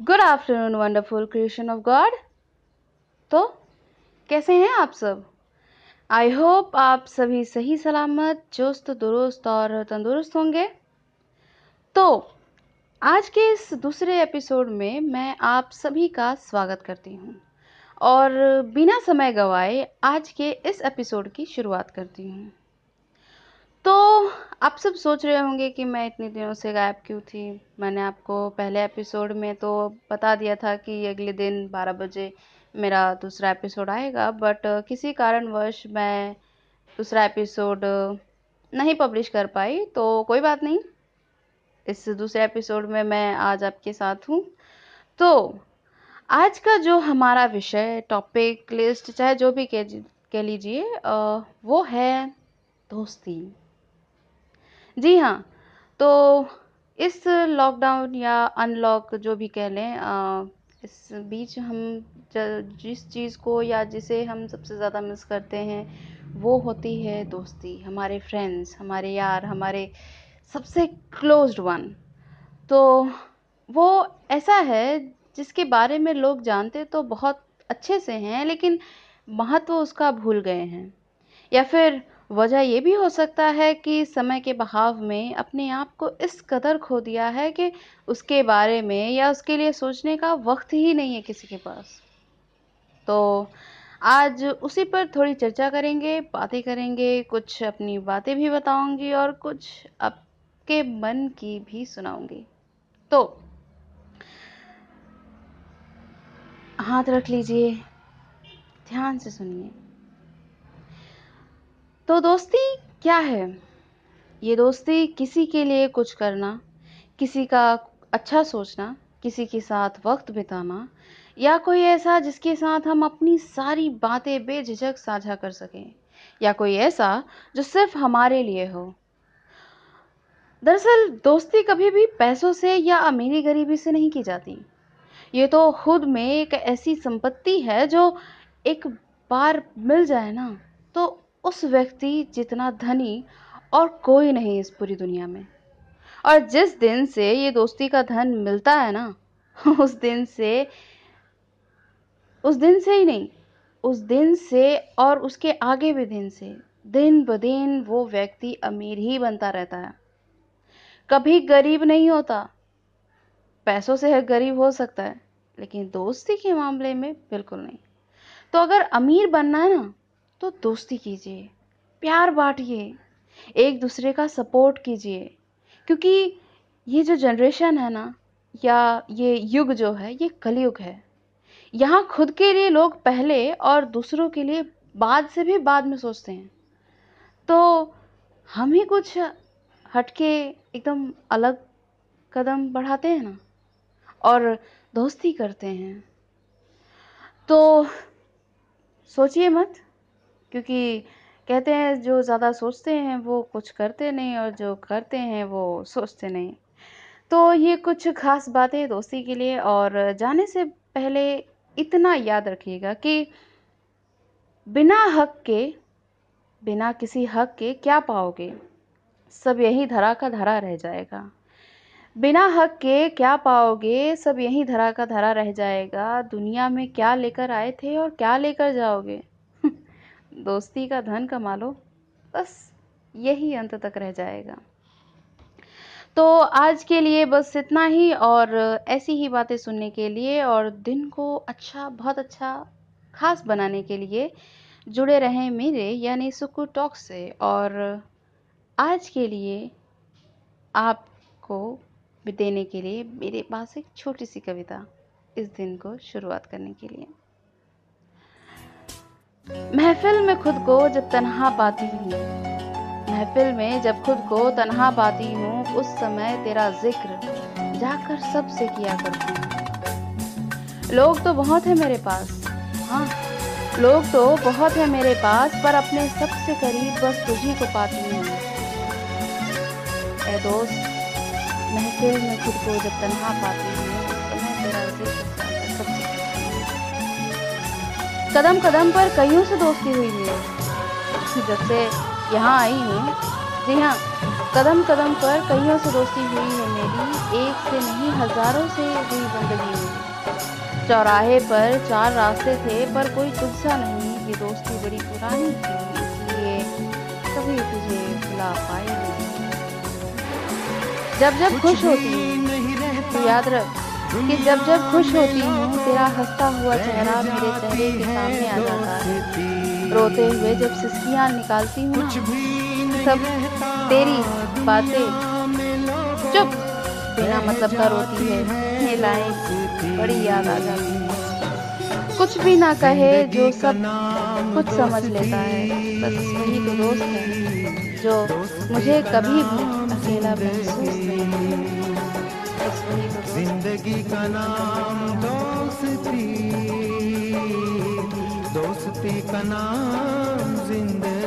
Good afternoon wonderful creation of God तो कैसे हैं आप सब? आई होप आप सभी सही सलामत, चुस्त, दुरुस्त और तंदुरुस्त होंगे। तो आज के इस दूसरे एपिसोड में मैं आप सभी का स्वागत करती हूँ। और बिना समय गवाए आज के इस एपिसोड की शुरुआत करती हूँ। तो आप सब सोच रहे होंगे कि मैं इतने दिनों से गायब क्यों थी? मैंने आपको पहले एपिसोड में तो बता दिया था कि अगले दिन 12 बजे मेरा दूसरा एपिसोड आएगा, बट किसी कारणवश मैं दूसरा एपिसोड नहीं पब्लिश कर पाई तो कोई बात नहीं। इस दूसरे एपिसोड में मैं आज आपके साथ हूँ। तो आज का जो हमारा विषय टॉपिक लिस्ट चाहे जो भी कह लीजिए वो है दोस्ती। जी हाँ। तो इस लॉकडाउन या अनलॉक जो भी कह लें इस बीच हम जिस चीज़ को या जिसे हम सबसे ज़्यादा मिस करते हैं, वो होती है दोस्ती, हमारे फ्रेंड्स हमारे यार, हमारे सबसे क्लोज्ड वन तो वो ऐसा है जिसके बारे में लोग जानते तो बहुत अच्छे से हैं, लेकिन महत्व उसका भूल गए हैं। या फिर वजह ये भी हो सकता है कि समय के बहाव में अपने आप को इस कदर खो दिया है कि उसके बारे में या उसके लिए सोचने का वक्त ही नहीं है किसी के पास। तो आज उसी पर थोड़ी चर्चा करेंगे, बातें करेंगे, कुछ अपनी बातें भी बताऊँगी और कुछ आपके मन की भी सुनाऊँगी। तो हाथ रख लीजिए, ध्यान से सुनिए। तो दोस्ती क्या है? ये दोस्ती किसी के लिए कुछ करना, किसी का अच्छा सोचना, किसी के साथ वक्त बिताना, या कोई ऐसा जिसके साथ हम अपनी सारी बातें बेझिझक साझा कर सकें, या कोई ऐसा जो सिर्फ़ हमारे लिए हो। दरअसल, दोस्ती कभी भी पैसों से या अमीरी गरीबी से नहीं की जाती। ये तो खुद में एक ऐसी संपत्ति है जो एक बार मिल जाए ना तो उस व्यक्ति जितना धनी और कोई नहीं इस पूरी दुनिया में। और जिस दिन से ये दोस्ती का धन मिलता है ना, उस दिन से, उस दिन से ही नहीं, उस दिन से और उसके आगे भी दिन से, दिन ब दिन वो व्यक्ति अमीर ही बनता रहता है। कभी गरीब नहीं होता, पैसों से गरीब हो सकता है, लेकिन दोस्ती के मामले में बिल्कुल नहीं। तो अगर अमीर बनना है ना तो दोस्ती कीजिए, प्यार बांटिए, एक दूसरे का सपोर्ट कीजिए। क्योंकि ये जो जनरेशन है ना, या ये युग जो है, ये कलयुग है। यहाँ खुद के लिए लोग पहले और दूसरों के लिए बाद से भी बाद में सोचते हैं। तो हम ही कुछ हटके एकदम अलग कदम बढ़ाते हैं ना, और दोस्ती करते हैं। तो सोचिए मत। क्योंकि कहते हैं, जो ज़्यादा सोचते हैं, वो कुछ करते नहीं और जो करते हैं, वो सोचते नहीं। तो ये कुछ ख़ास बातें दोस्ती के लिए और जाने से पहले इतना याद रखिएगा कि बिना हक के, बिना किसी हक के क्या पाओगे? सब यही धरा का धरा रह जाएगा। बिना हक के क्या पाओगे? सब यही धरा का धरा रह जाएगा। दुनिया में क्या लेकर आए थे और क्या लेकर जाओगे? दोस्ती का धन कमा लो, बस यही अंत तक रह जाएगा। तो आज के लिए बस इतना ही, और ऐसी ही बातें सुनने के लिए, और दिन को अच्छा बहुत अच्छा खास बनाने के लिए जुड़े रहें मेरे, यानी सुकू टॉक से। और आज के लिए आपको देने के लिए मेरे पास एक छोटी सी कविता इस दिन को शुरुआत करने के लिए। महफिल में खुद को जब तनहा पाती हूँ। महफिल में जब खुद को तनहा पाती हूँ, उस समय तेरा ज़िक्र जाकर सबसे किया करती हूँ। लोग तो बहुत है मेरे पास हाँ लोग तो बहुत है मेरे पास, पर अपने सबसे करीब बस तुझी को पाती हूँ। दोस्त, महफिल में खुद को जब तनहा पाती हूँ, उस समय तेरा ज़िक्र कदम कदम पर कईयों से दोस्ती हुई है जब से यहाँ आई हूँ जी हाँ कदम कदम पर कईयों से दोस्ती हुई है मेरी एक से नहीं हज़ारों से हुई ज़िंदगी में चौराहे पर चार रास्ते थे पर कोई तुझसा नहीं ये दोस्ती बड़ी पुरानी थी इसलिए कभी तुझे भुला पाई नहीं। जब जब खुश होती हूँ तो याद रख कि जब जब खुश होती हूँ, तेरा हंसता हुआ चेहरा मेरे चेहरे के सामने आ जाता है। रोते हुए जब सिस्कियाँ निकालती हूँ सब तेरी बातें चुप। बिना मतलब का रोती है, ये लाइन बड़ी याद आ जाती है। कुछ भी ना कहे जो सब कुछ समझ लेता है, बस वही तो दोस्त है, जो मुझे कभी भी अकेला महसूस नहीं ज़िंदगी का नाम दोस्ती दोस्ती का नाम ज़िंदगी।